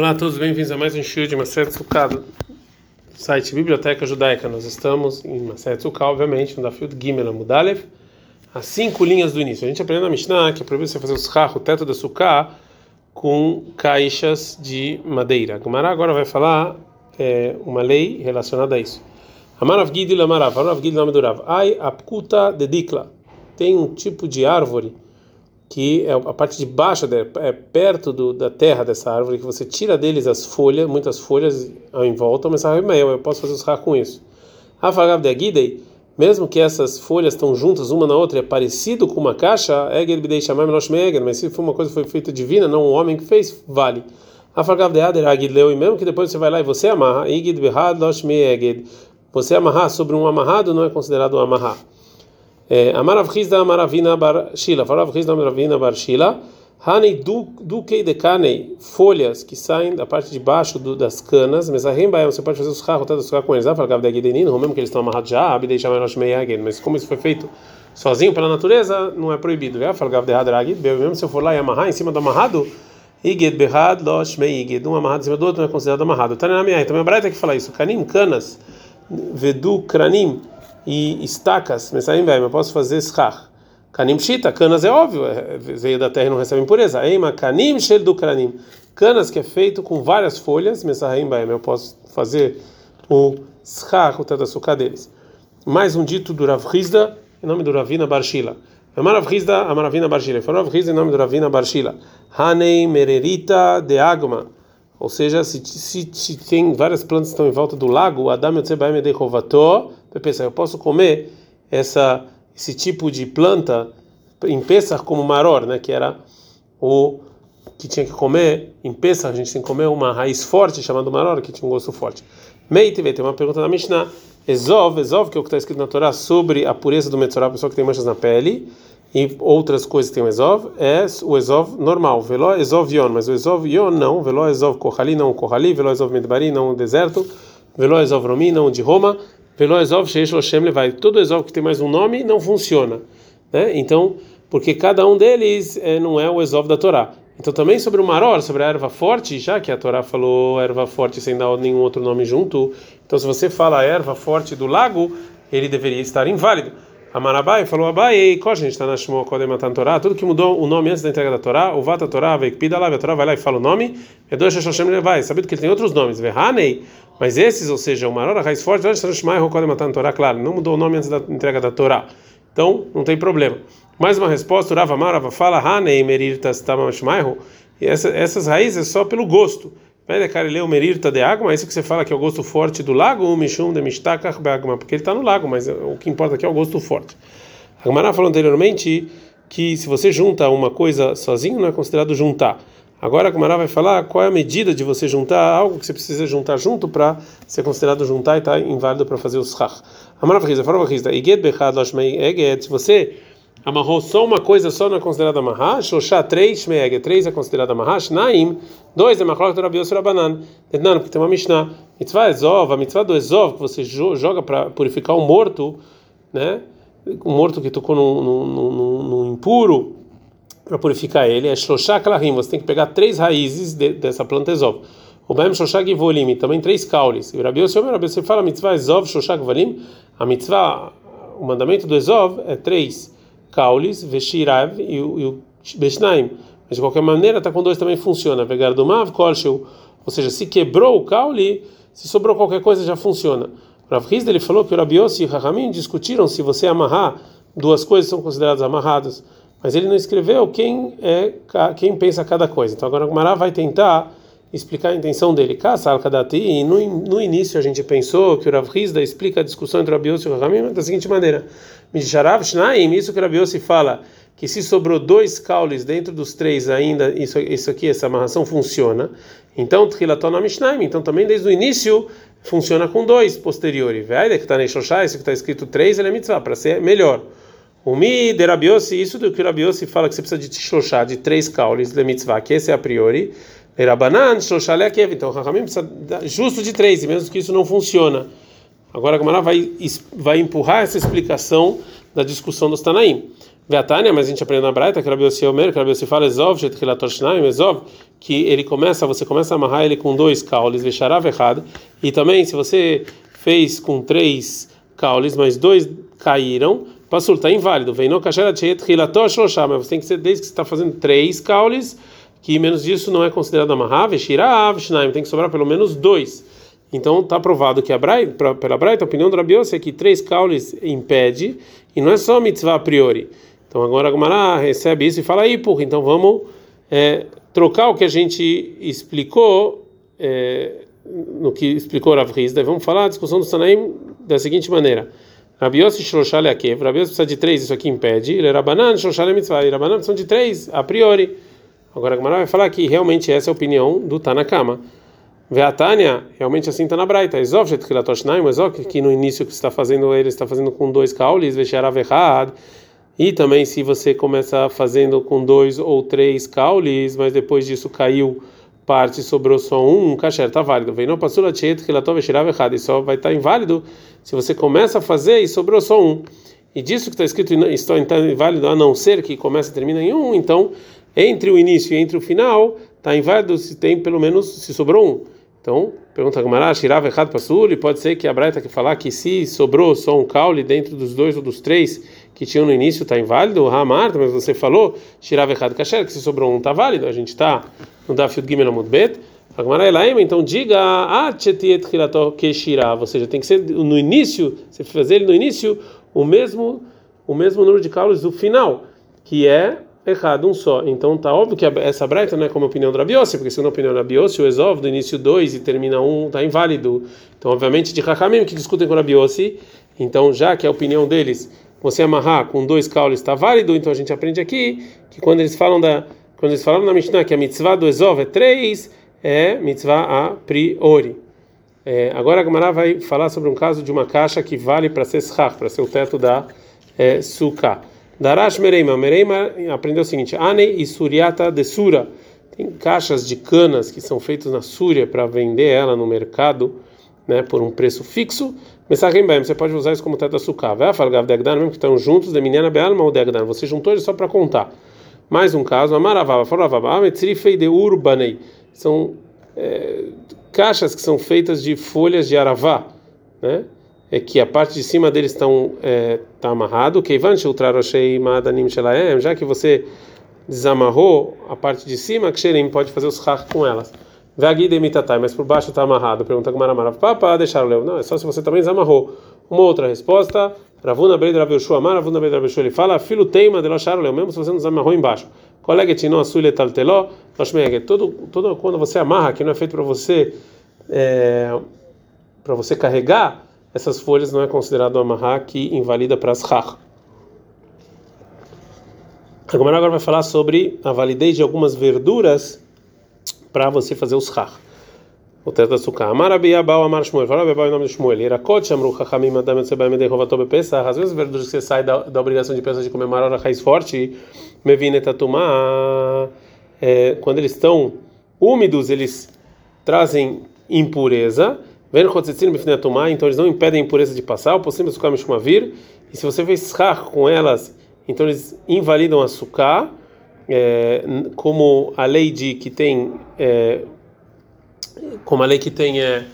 Olá a todos, bem-vindos a mais um show de Maset Sukkah do site Biblioteca Judaica. Nós estamos em Maset Sukkah, obviamente, no Dafio Gimel Mudalev, as cinco linhas do início. A gente aprendeu na Mishnah que é proibido você fazer os carros, o teto da Sukkah, com caixas de madeira. A Gemara agora vai falar é, uma lei relacionada a isso. Amarav Gidi Lamarav, Amarav Gidi Lamadurav, Ai Apkuta Dedikla. Tem um tipo de árvore que é a parte de baixo é perto do, da terra dessa árvore, que você tira deles as folhas, muitas folhas em volta, mas eu posso fazer os rá com isso. Afagav de Agidei, mesmo que essas folhas estão juntas uma na outra, é parecido com uma caixa, Eged bidei chamar mas se for uma coisa foi feita divina, não um homem que fez, vale. Afagav de Ader Agid leu, e mesmo que depois você vai lá e você amarra, Igid behad loshme Eged, você amarrar sobre um amarrado não é considerado um amarrar. Amarav Chizda Amaravina Bar Shila, Farav Chizda Amaravina Bar Shila, Hanei Duque de Canei, folhas que saem da parte de baixo do, das canas, mas a você pode fazer os carros, tá, com eles, ah, fala Gavdegidenin, mesmo que eles estão amarrados já, Abdei Shamarosh Meyaged, mas como isso foi feito sozinho pela natureza, não é proibido, já, fala Gavdehadragid, mesmo se eu for lá e amarrar em cima do amarrado, Iged Behad Losh Meyiged, um amarrado em cima do outro não é considerado amarrado. Na minha, também a Braita que fala isso, Canim, canas, Vedu Kranim, e estacas, Messaim velho, eu posso fazer schach. Kanim shita, canas é óbvio, é, veio da terra e não recebe impureza. Eima kanim shel do kranim. Canas que é feito com várias folhas, Messaim velho, eu posso fazer o schach, o tadassukah deles. Mais um dito do Rav Hizda, em nome do Ravina Barshila. Amarav Hizda, Amaravina Barshila. Foi Rav Hizda em nome do Ravina Barshila. Hanei mererita de agma. Ou seja, se, se, se, tem várias plantas que estão em volta do lago, Adam Yotzebaim Pensa, eu posso comer essa, esse tipo de planta em Pesach como maror, né, que era o que tinha que comer em Pesach, a gente tem que comer uma raiz forte chamada maror, que tinha um gosto forte. Meite, tem uma pergunta na Mishnah. Ezov, Ezov, que é o que está escrito na Torá sobre a pureza do Metzorah, a pessoa que tem manchas na pele, e outras coisas que tem o Ezov, é o Ezov normal, Veló Ezov Yon, mas o Ezov Yon não, Veló Ezov Kohali não, Kohali, Veló Ezov Medbari não, deserto, Veló Ezov Romi não, de Roma, Veló Ezov Sheish Loshem Levai. Todo Ezov que tem mais um nome não funciona. Né? Então, porque cada um deles é, não é o Ezov da Torá. Então, também sobre o Maror, sobre a erva forte, já que a Torá falou erva forte sem dar nenhum outro nome junto, então se você fala erva forte do lago, ele deveria estar inválido. Amarabai falou Abai, gente está na Shmo Kodem Matan Torá, tudo que mudou o nome antes da entrega da Torá, o Vata Torá, Veikpida lá, a Torá vai lá e fala o nome, é dois Shoshem Levai, sabendo que ele tem outros nomes, Vehanei, mas esses, ou seja, o Maror, a raiz forte, claro, não mudou o nome antes da entrega da Torá. Então, não tem problema. Mais uma resposta, Rava Marava fala, Hanei Merirtas Tamashmaihu, e essa, essas raízes é só pelo gosto. Merir Merirta de água, isso que você fala que é o gosto forte do lago, o Mishum de Mishtakach Beagma, porque ele está no lago, mas o que importa aqui é o gosto forte. A Gamara falou anteriormente que se você junta uma coisa sozinho, não é considerado juntar. Agora a Gamara vai falar qual é a medida de você juntar algo que você precisa juntar junto para ser considerado juntar e estar tá inválido para fazer o schach. A Gamara fala, se você amarrou só uma coisa só não é considerada amarrar, Shoshá três, Shmeeg, três é considerada amarrar, Shnaim, dois é machlok do Rabi Yossi Rabanan, Etnan, porque tem uma Mishnah, mitzvah Ezov, a mitzvah do Ezov, que você joga para purificar um morto, né, um morto que tocou no impuro, para purificar ele. É Shoshá Klahim, você tem que pegar três raízes de, dessa planta Ezov. O Baem Shoshá Givolim, também três caules. E o Rabi Yossi, Rabi Yossi fala mitzvah Ezov, Shoshá Givolim, a mitzvah, o mandamento do Ezov é três caules, Veshirav e o Beshnaim. Mas de qualquer maneira, está com dois também funciona. Vegardumav, Kolsheu, ou seja, se quebrou o caule, se sobrou qualquer coisa já funciona. Rav Hizda ele falou que o Rabi Yossi e Rahamim discutiram se você amarrar duas coisas são consideradas amarradas mas ele não escreveu quem é quem pensa cada coisa. Então agora o Mará vai tentar explicar a intenção dele. E no, no início a gente pensou que o Rav explica a discussão entre o Rabiossi e o Ramim da seguinte maneira: Misharav Shnaim, isso que o Rabiossi fala, que se sobrou dois caules dentro dos três ainda, isso, isso aqui, essa amarração funciona. Então, Tchilatona Mishnaim, então também desde o início funciona com dois posteriores. Vai, que está na Shoshá, esse que está escrito três, ele é mitzvah, para ser melhor. O mi de isso do que o Rabiossi fala que você precisa de tishoshá, de três caules de mitzvah, que esse é a priori. Erabanan, shoshá leakev. Então, Rahamim precisa justo de três, e mesmo que isso não funciona. Agora a Gamara vai, vai empurrar essa explicação da discussão dos Tanaim. Gatânia, mas a gente aprende na Braita que Rabi Yossi Omer, que Rabi Yossi fala Ezov, que ele começa, você começa a amarrar ele com dois caules, Vesharav errado, e também se você fez com três caules, mas dois caíram, Passul, está inválido, vem no Kashera Tchilatoshlosha, mas você tem que ser desde que você está fazendo três caules, que menos disso não é considerado amarrar, Veshirav, Shnaim, tem que sobrar pelo menos dois. Então está provado que a Braita, pela Braita, a opinião do Rabi Yossi é que três caules impede, e não é só mitzvah a priori. Então agora a Gumara recebe isso e fala aí, porra, então vamos é, trocar o que a gente explicou, é, no que explicou Rav Rizda, vamos falar a discussão do Sanaim da seguinte maneira. Rabi Yossi Shloshale Akev, Rabi Yossi precisa de três, isso aqui impede, ele era banana, Shloshale Mitzvah, e Rabanan são de três, a priori. Agora a Gumara vai falar que realmente essa é a opinião do Tanakama. Veatânia, realmente assim está na Braita. Ezov, Shetkilatoshnaim, Ezov, que no início que está fazendo, ele está fazendo com dois kaulis, Vesharav errado. E também se você começa fazendo com dois ou três caules, mas depois disso caiu parte sobrou só um, kasher está válido. Vem não passou a tchet que ela tirava errado e só vai estar tá inválido se você começa a fazer e sobrou só um. E disso que está escrito está inválido a não ser que começa e termina em um, então entre o início e entre o final está inválido se tem pelo menos se sobrou um. Então, pergunta a Gamara, tirava errado sul, e pode ser que a Braita que falar que se sobrou só um caule dentro dos dois ou dos três que tinham no início está inválido, Hamar, mas você falou, tirava errado kasher, que se sobrou um está válido, a gente está no Dafyud Gimel Amud Bet, a Gemara Elaim, então diga, ah, chetiet hilato ou seja, tem que ser no início, você fazer ele no início, o mesmo, o mesmo número de caules do final, que é errado, um só. Então tá óbvio que essa braita não é como a opinião do Rabiossi, porque segundo a opinião do Rabiossi, o Ezov do início 2 e termina 1 um, tá inválido. Então, obviamente, de Hakamim que discutem com o Rabiossi, então já que a opinião deles você amarrar com dois caules está válido, então a gente aprende aqui que quando eles falam da quando eles falaram na Mishnah que a mitzvah do Ezov é três, é mitzvah a priori. É, agora a Gamara vai falar sobre um caso de uma caixa que vale para ser para ser o teto da é, sukkah. Darash Mereima. Mereima aprendeu o seguinte: Ane e Suriata de Sura. Tem caixas de canas que são feitas na Súria para vender ela no mercado né, por um preço fixo. Mensagem bem, você pode usar isso como teto açúcar. Vai falar Degdan, mesmo que estão juntos, de menina Bealma ou Degdan. Você juntou eles só para contar. Mais um caso, Amaravava, Foravava, Metzrifei de Urbanei. São é, caixas que são feitas de folhas de aravá, né? É que a parte de cima deles estão é, tá amarrado, já que você desamarrou a parte de cima, que pode fazer os rach com elas. Mas por baixo está amarrado. Pergunta com Maramara. Papá, deixar o Não, é só se você também desamarrou. Uma outra resposta. Ravuna Breid Ravelshu Amar, Ravuna Breid Ravelshu. Ele fala, filo teima de Lochar Leu, mesmo se você não desamarrou embaixo. Colega Tino Asule Talteló, Loshmeg. Todo, todo, quando você amarra, que não é feito para você, é, para você carregar, essas folhas não é considerado amarrar que invalida para as rach. A agora vai falar sobre a validez de algumas verduras para você fazer os rach. O teto da sukkah. Amar Abiyabal, Amar Shmuel. Fala Abiyabal em nome de Shmuel. Irakot Shamru Chachamim Adam Etzebay Medei Rovato Bepesach. Às vezes verduras que você sai da, da obrigação de pesar de comer marora raiz forte, Mevine Tatumá, é, quando eles estão úmidos, eles trazem impureza. Então eles não impedem a impureza de passar, o possível açúcar vir. E se você fez schach com elas, então eles invalidam açúcar, é, como a lei de que tem, é, como a lei que tem é,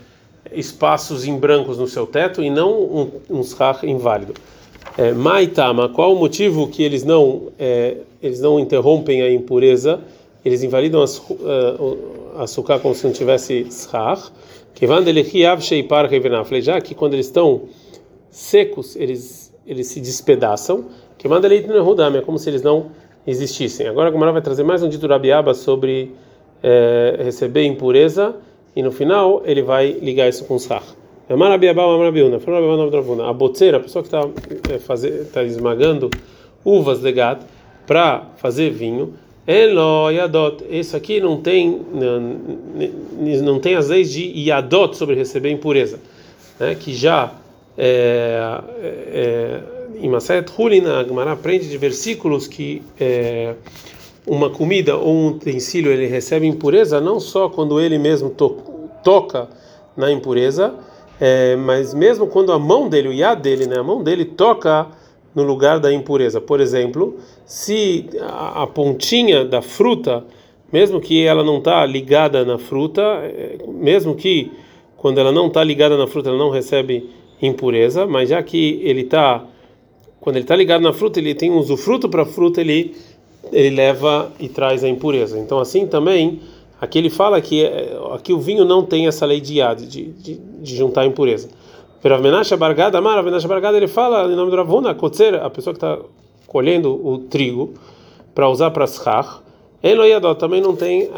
espaços em brancos no seu teto e não um, um schach inválido. É, Maitama, qual o motivo que eles não é, eles não interrompem a impureza? Eles invalidam uh, açúcar como se não tivesse schach já que quando eles estão secos, eles, eles se despedaçam. Que manda é como se eles não existissem. Agora a Gomara vai trazer mais um dito Rabiaba sobre é, receber impureza e no final ele vai ligar isso com Sach. A boteira, a pessoa que está é, tá esmagando uvas de gato para fazer vinho, Elo Yadot. Isso aqui não tem não, não tem as leis de Yadot sobre receber impureza, né? Que já é, é, em Maset Hulina, a Gemara aprende de versículos que é, uma comida ou um utensílio ele recebe impureza não só quando ele mesmo to, toca na impureza, é, mas mesmo quando a mão dele, o yad dele, né, a mão dele toca no lugar da impureza. Por exemplo, se a, pontinha da fruta, mesmo que ela não está ligada na fruta, é, mesmo que quando ela não está ligada na fruta ela não recebe impureza, mas já que ele está quando ele está ligado na fruta, ele tem usufruto para a fruta, ele, ele leva e traz a impureza. Então, assim também, aqui ele fala que aqui o vinho não tem essa lei de yad, de, de, de juntar a impureza. Ravmenasha Bargada, Amar, Ravmenasha Bargada, ele fala em nome do Ravuna, a pessoa que está colhendo o trigo para usar para schach, Eloyadot também não tem uh,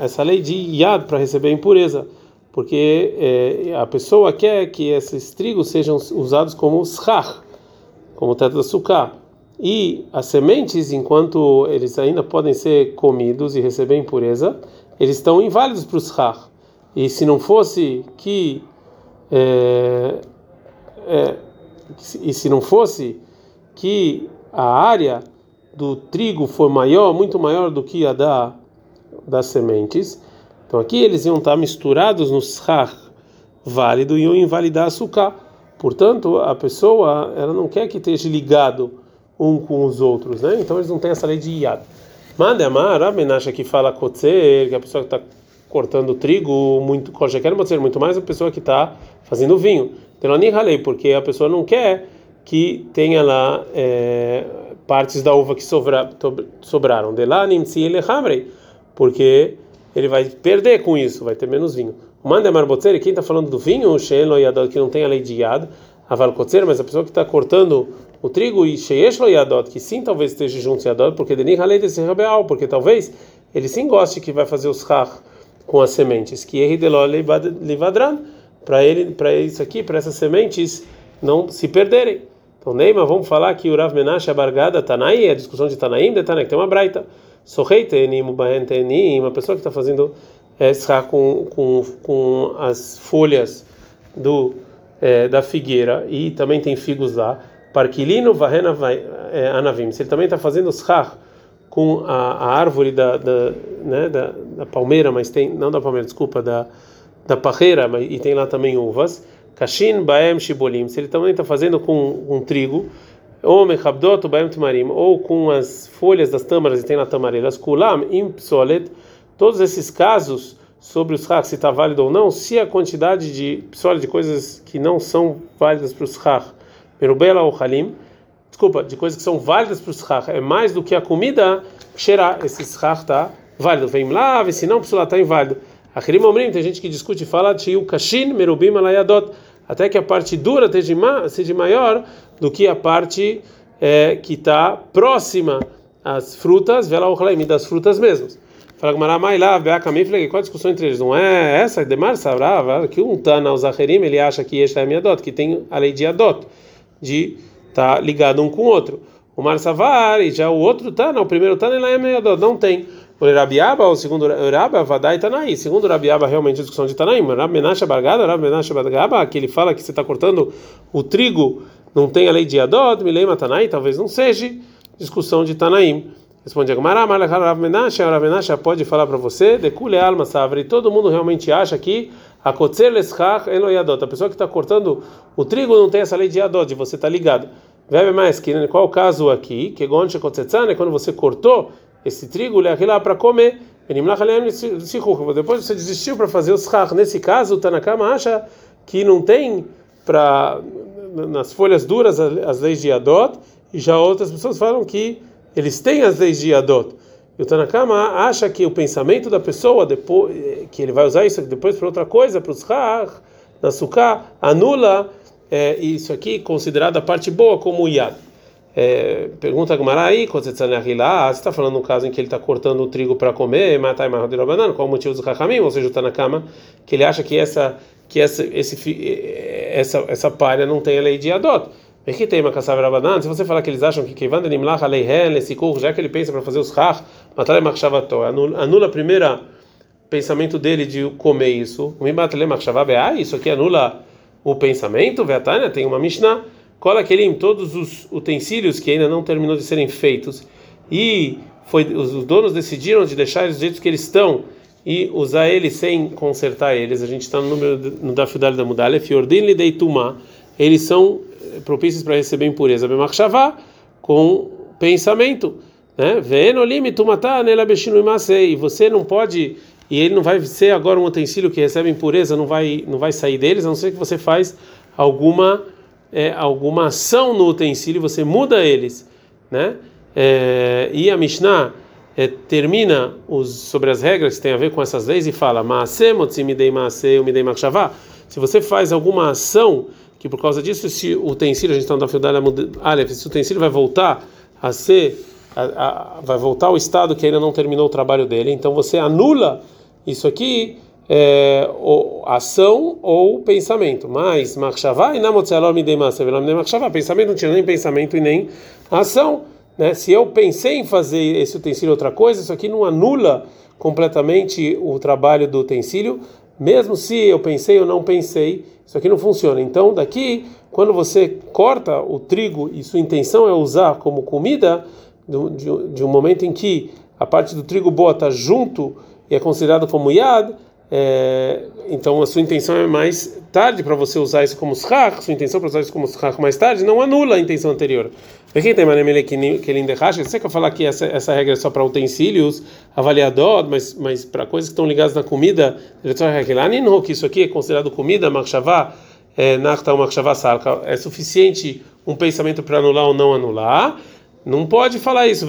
essa lei de yad para receber impureza, porque uh, a pessoa quer que esses trigos sejam usados como schach, como teto da sucá. E as sementes, enquanto eles ainda podem ser comidos e receber impureza, eles estão inválidos para o. E se não fosse que e se não fosse que a área do trigo for maior, muito maior do que a da das sementes, então aqui eles iam estar misturados no schach válido e iam invalidar açúcar. Portanto, a pessoa ela não quer que esteja ligado um com os outros, né? Então eles não têm essa lei de iad. Manda amar, a menacha que fala kotzer, que a pessoa que está cortando trigo, muito quer pode ser muito mais a pessoa que está fazendo vinho. Teloni ralei, porque a pessoa não quer que tenha lá é, partes da uva que sobra, sobraram. De lá nimtsi ele porque ele vai perder com isso, vai ter menos vinho. Manda marbotzer, quem está falando do vinho, sheelo yadot, que não tem a lei de yad, mas a pessoa que está cortando o trigo e sheyeshlo yadot, que sim talvez esteja junto yadot, porque deni halei desse rabeal, porque talvez ele sim goste que vai fazer os rach com as sementes, que errideló livadran, para ele, para isso aqui, para essas sementes não se perderem. Então, Neymar, vamos falar que o Rav Menashe Bargada Tanai, a discussão de Tanaim, de Tanaim, que tem uma braita. Sorrei tenim, ubahen tenim, uma pessoa que está fazendo esra com, com, com as folhas do é, da figueira e também tem figos lá. Parquilino varrena é, anavim. Se ele também está fazendo schach com a, a árvore da, da, né, da, da, palmeira, mas tem não da palmeira, desculpa, da da parreira, mas e tem lá também uvas. Kashin baem shibolim. Se ele também está fazendo com, com trigo, ou mechabdot baem tamarim, ou com as folhas das tâmaras e tem lá tamareiras, kulam im psolet todos esses casos sobre os hach, se está válido ou não, se a quantidade de psola de coisas que não são válidas para os hach, merubela ou halim, desculpa, de coisas que são válidas para os hach, é mais do que a comida, cheirar, esse hach está válido. Vem lá, se não, psola está inválido. Achirim Omrim, tem gente que discute e fala o kashin merubim alayadot, até que a parte dura seja maior do que a parte é, que está próxima às frutas, vela o das frutas mesmas. Fala Gmará, mai lá, Beakamim, falei, qual a discussão entre eles? Não é essa, Demar Sabrava, que um Tana, tá os Acherim, ele acha que este é a minha dot, que tem a lei de Adot, de estar tá ligado um com o outro. O Mar Savar, e já o outro Tana, o primeiro Tana, ele é a minha dot, não tem. O Rabiaba, o segundo Rabiaba, Vadai Tanaí. Segundo Rabiaba, realmente a discussão de Tanaim. Rab Menashe Bargada, Rab Menashe Bargaba, que ele fala que você está cortando o trigo, não tem a lei de Adot, Milema Tanaí, talvez não seja discussão de Tanaim. Responde Agmará, Rav Menashe, Rav Menashe pode falar para você, Decule alma savre, todo mundo realmente acha que a Kotzer Leschach Eloyadot, a pessoa que está cortando o trigo não tem essa lei de Adot, você está ligado. Vebe mais que qual o caso aqui? Que gonche kotzetzane, quando você cortou esse trigo, ele lá para comer. Depois você desistiu para fazer o schach. Nesse caso, o Tanakama acha que não tem para nas folhas duras as leis de Adot, e já outras pessoas falam que eles têm as leis de Adot. E o Tanakama acha que o pensamento da pessoa, depois, que ele vai usar isso depois para outra coisa, para os Hach, na Sukkah, anula é, isso aqui, considerada a parte boa como Yad. É, pergunta Gumara aí, você está falando no caso em que ele está cortando o trigo para comer, matar e banana, qual o motivo do Hakamim? Ou seja, está na cama, que ele acha que essa que essa esse essa essa palha não tem a lei de Adot. Aqui tem uma caçava se você falar que eles acham que Kevan Nimlach Aleihen, esse já que ele pensa para fazer os Hach, matar e Machshavato, anula a primeira pensamento dele de comer isso. Isso aqui anula o pensamento. Vetania tem uma Mishnah cola aquele todos os utensílios que ainda não terminou de serem feitos e foi os donos decidiram de deixar eles do jeito que eles estão e usar eles sem consertar eles. A gente está no número no da Fidal da Mudalef, Fiordin li deituma, eles são propícios para receber impureza. Bemachshavá, com pensamento. Né? E você não pode, e ele não vai ser agora um utensílio que recebe impureza, não vai, não vai sair deles, a não ser que você faz alguma, é, alguma ação no utensílio, você muda eles. Né? É, e a Mishnah é, termina os, sobre as regras que tem a ver com essas leis e fala: Se você faz alguma ação que por causa disso esse utensílio, a gente está no Fiodalha Aleph, esse utensílio vai voltar a ser, a, a, vai voltar ao estado que ainda não terminou o trabalho dele, então você anula isso aqui, é, ou, ação ou pensamento. Mas, Machshavá e pensamento não tinha nem pensamento e nem ação. Né? Se eu pensei em fazer esse utensílio outra coisa, isso aqui não anula completamente o trabalho do utensílio, mesmo se eu pensei ou não pensei, isso aqui não funciona. Então, daqui, quando você corta o trigo e sua intenção é usar como comida, de, um momento em que a parte do trigo boa está junto e é considerado como yad, é, então a sua intenção é mais tarde para você usar isso como schach, sua intenção para usar isso como schach mais tarde não anula a intenção anterior. Aqui tem manemele que ele derracha. Você quer falar que essa, essa regra é só para utensílios, avaliador, mas, mas para coisas que estão ligadas na comida, que isso aqui é considerado comida, marchavá, é, nachta marchavá sarka, é suficiente um pensamento para anular ou não anular. Não pode falar isso,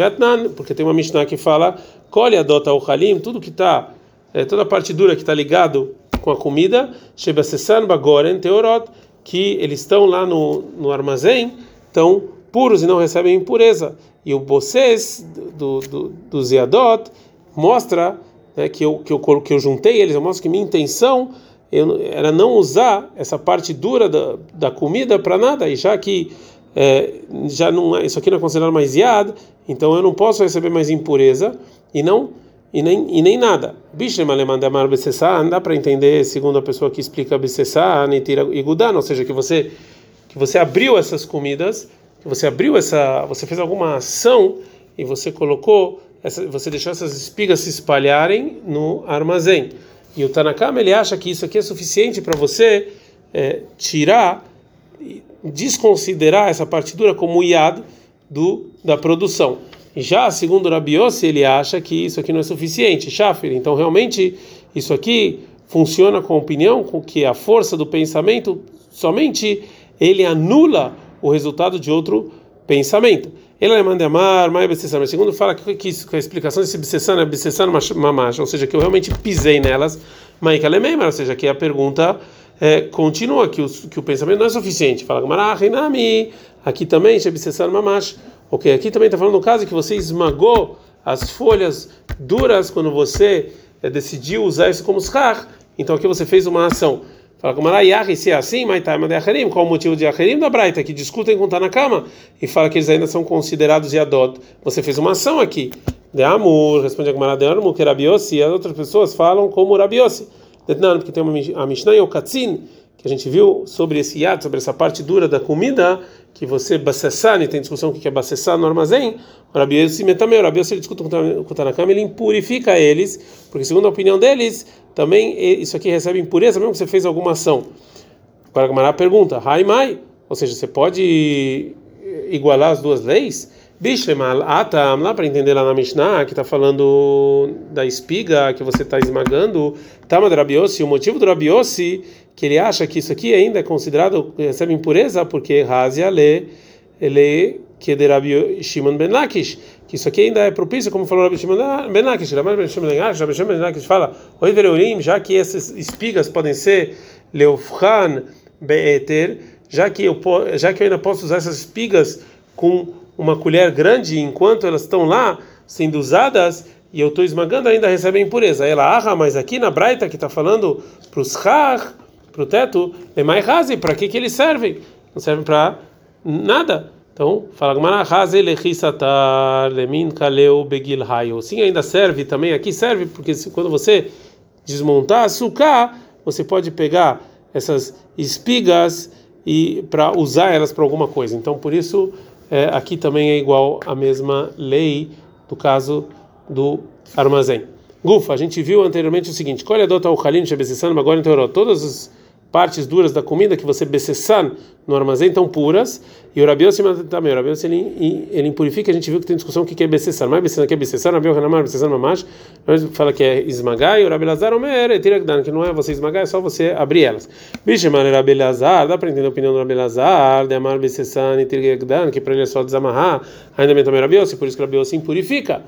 porque tem uma Mishnah que fala, colhe adota o halim, tudo que está é, toda a parte dura que está ligado com a comida, Shebasessan Bagoren Teorot, que eles estão lá no, no armazém, estão puros e não recebem impureza. E o Bosses do, do, do Ziadot mostra né, que, eu, que, eu, que eu juntei eles, eu mostro que minha intenção eu, era não usar essa parte dura da, da comida para nada, e já que é, já não é, isso aqui não é considerado mais Yad, então eu não posso receber mais impureza e não e nem, e nem nada. Bishrem alemandamar besessan, dá para entender, segundo a pessoa que explica besessan e tira igudan, ou seja, que você que você abriu essas comidas, que você abriu essa, você fez alguma ação e você colocou, essa, você deixou essas espigas se espalharem no armazém. E o Tanakama ele acha que isso aqui é suficiente para você é, tirar, desconsiderar essa partidura como iad do da produção. Já segundo Rabiossi, ele acha que isso aqui não é suficiente. Shafir, então realmente isso aqui funciona com a opinião com que a força do pensamento somente ele anula o resultado de outro pensamento. Ele é manda amar, mais mas segundo fala que, que, que a explicação desse bessessana é bessessana mamacha, ou seja, que eu realmente pisei nelas, maika ou seja, que a pergunta é, continua que o, que o pensamento não é suficiente. Fala aqui também, bessessana mamacha Ok, aqui também está falando no caso que você esmagou as folhas duras quando você é, decidiu usar isso como schar. Então aqui você fez uma ação. Fala como Arayahi, se é assim, mas tá, de Acherim, qual o motivo de Acherim da Braita? Que discutem com na cama e fala que eles ainda são considerados Yadod. Você fez uma ação aqui. De Amor, responde a Gemara de Amor, que Rabiossi, as outras pessoas falam como Rabiossi. Porque tem uma, a Mishnah e o Katzin, que a gente viu sobre esse yad, sobre essa parte dura da comida, que você bacessar, tem discussão o que é bacessar no armazém, o Rabi Yossi também, o Rabi ele discute com o Tanakama, ele impurifica eles, porque segundo a opinião deles, também isso aqui recebe impureza, mesmo que você fez alguma ação. Agora a pergunta, Haimai, ou seja, você pode igualar as duas leis? Bishlemal Atam, lá para entender lá na Mishnah, que está falando da espiga que você está esmagando, Tama do Rabiossi, o motivo do Rabiossi, que ele acha que isso aqui ainda é considerado, recebe impureza, porque Razia lê, ele que de Rabi Shimon Ben Lakish, que isso aqui ainda é propício, como falou Rabi Shimon Ben Lakish, Rabi Shimon Ben Lakish fala, Oi Vereurim, já que essas espigas podem ser Leofran Beeter, já que eu já que eu ainda posso usar essas espigas com uma colher grande enquanto elas estão lá sendo usadas e eu estou esmagando ainda recebe impureza. Ela arra, mas aqui na Braita que está falando para os har, para o teto, é mais razi, para que que eles servem? Não servem para nada. Então, fala Gmara razi lechisatar lemin kaleu begil hayo. Sim, ainda serve também. Aqui serve porque quando você desmontar açúcar, você pode pegar essas espigas e para usar elas para alguma coisa. Então, por isso é, aqui também é igual a mesma lei do caso do armazém. Gufa, a gente viu anteriormente o seguinte: Colhe adota o Halim Shebesissan, agora em Teoró, todas as partes duras da comida que você becessan no armazém estão puras. E o Rabi também o Rabi ele, ele impurifica a gente viu que tem discussão o que é becessan. Mas becessan que é becessan Rabi Hanamar becessan mamash. Fala que é esmagar e o Rabi Lazar omer é que não é você esmagar é só você abrir elas. Bicho mano Rabi Lazar dá para entender a opinião do Rabi de amar e tirgdan que para ele é só desamarrar. Ainda bem também por isso que Rabi se impurifica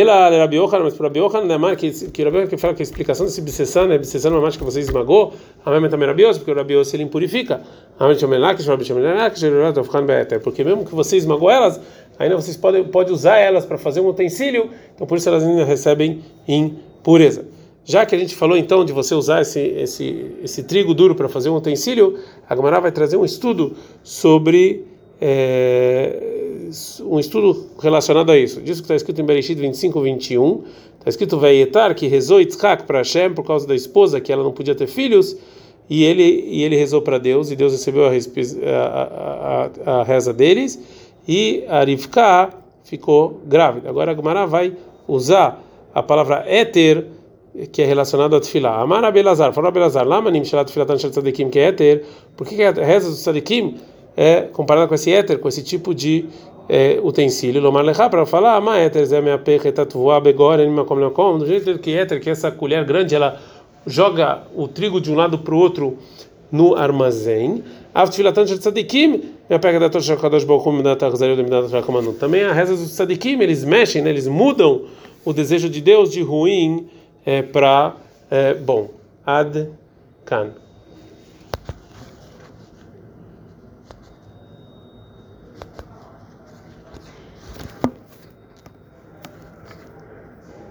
ela era Biohan, mas para Biohan, né, que que Rabi que fala que a explicação desse bicessano é bicessano uma que você esmagou, a mesma também Rabios, porque o Rabios ele impurifica. A mesma que Rabi também lá que Rabi ficando better, porque mesmo que você esmagou elas, ainda vocês podem pode usar elas para fazer um utensílio, então por isso elas ainda recebem impureza. Já que a gente falou então de você usar esse esse esse trigo duro para fazer um utensílio, a Gemara vai trazer um estudo sobre é, um estudo relacionado a isso. Diz que está escrito em Bereshit 25, 21. Está escrito Veietar, que rezou Yitzhak para Hashem por causa da esposa, que ela não podia ter filhos, e ele, e ele rezou para Deus, e Deus recebeu a, a, a, a reza deles, e a Rivka ficou grávida. Agora a Gemara vai usar a palavra éter, que é relacionado a Tfilah. Amar Abelazar, falou Abelazar, lá manim shalat Tfilatan Shal Tzadikim, que é éter, por que, a reza dos Tzadikim é comparada com esse éter, com esse tipo de é, utensílio, lomar lechá, para falar, ama éter, zé minha perra, tatuá, begora, anima como como, do jeito que éter, que essa colher grande, ela joga o trigo de um lado para o outro no armazém. Também a reza dos tzadikim, eles mexem, né? eles mudam o desejo de Deus de ruim é, para é, bom. Ad kan.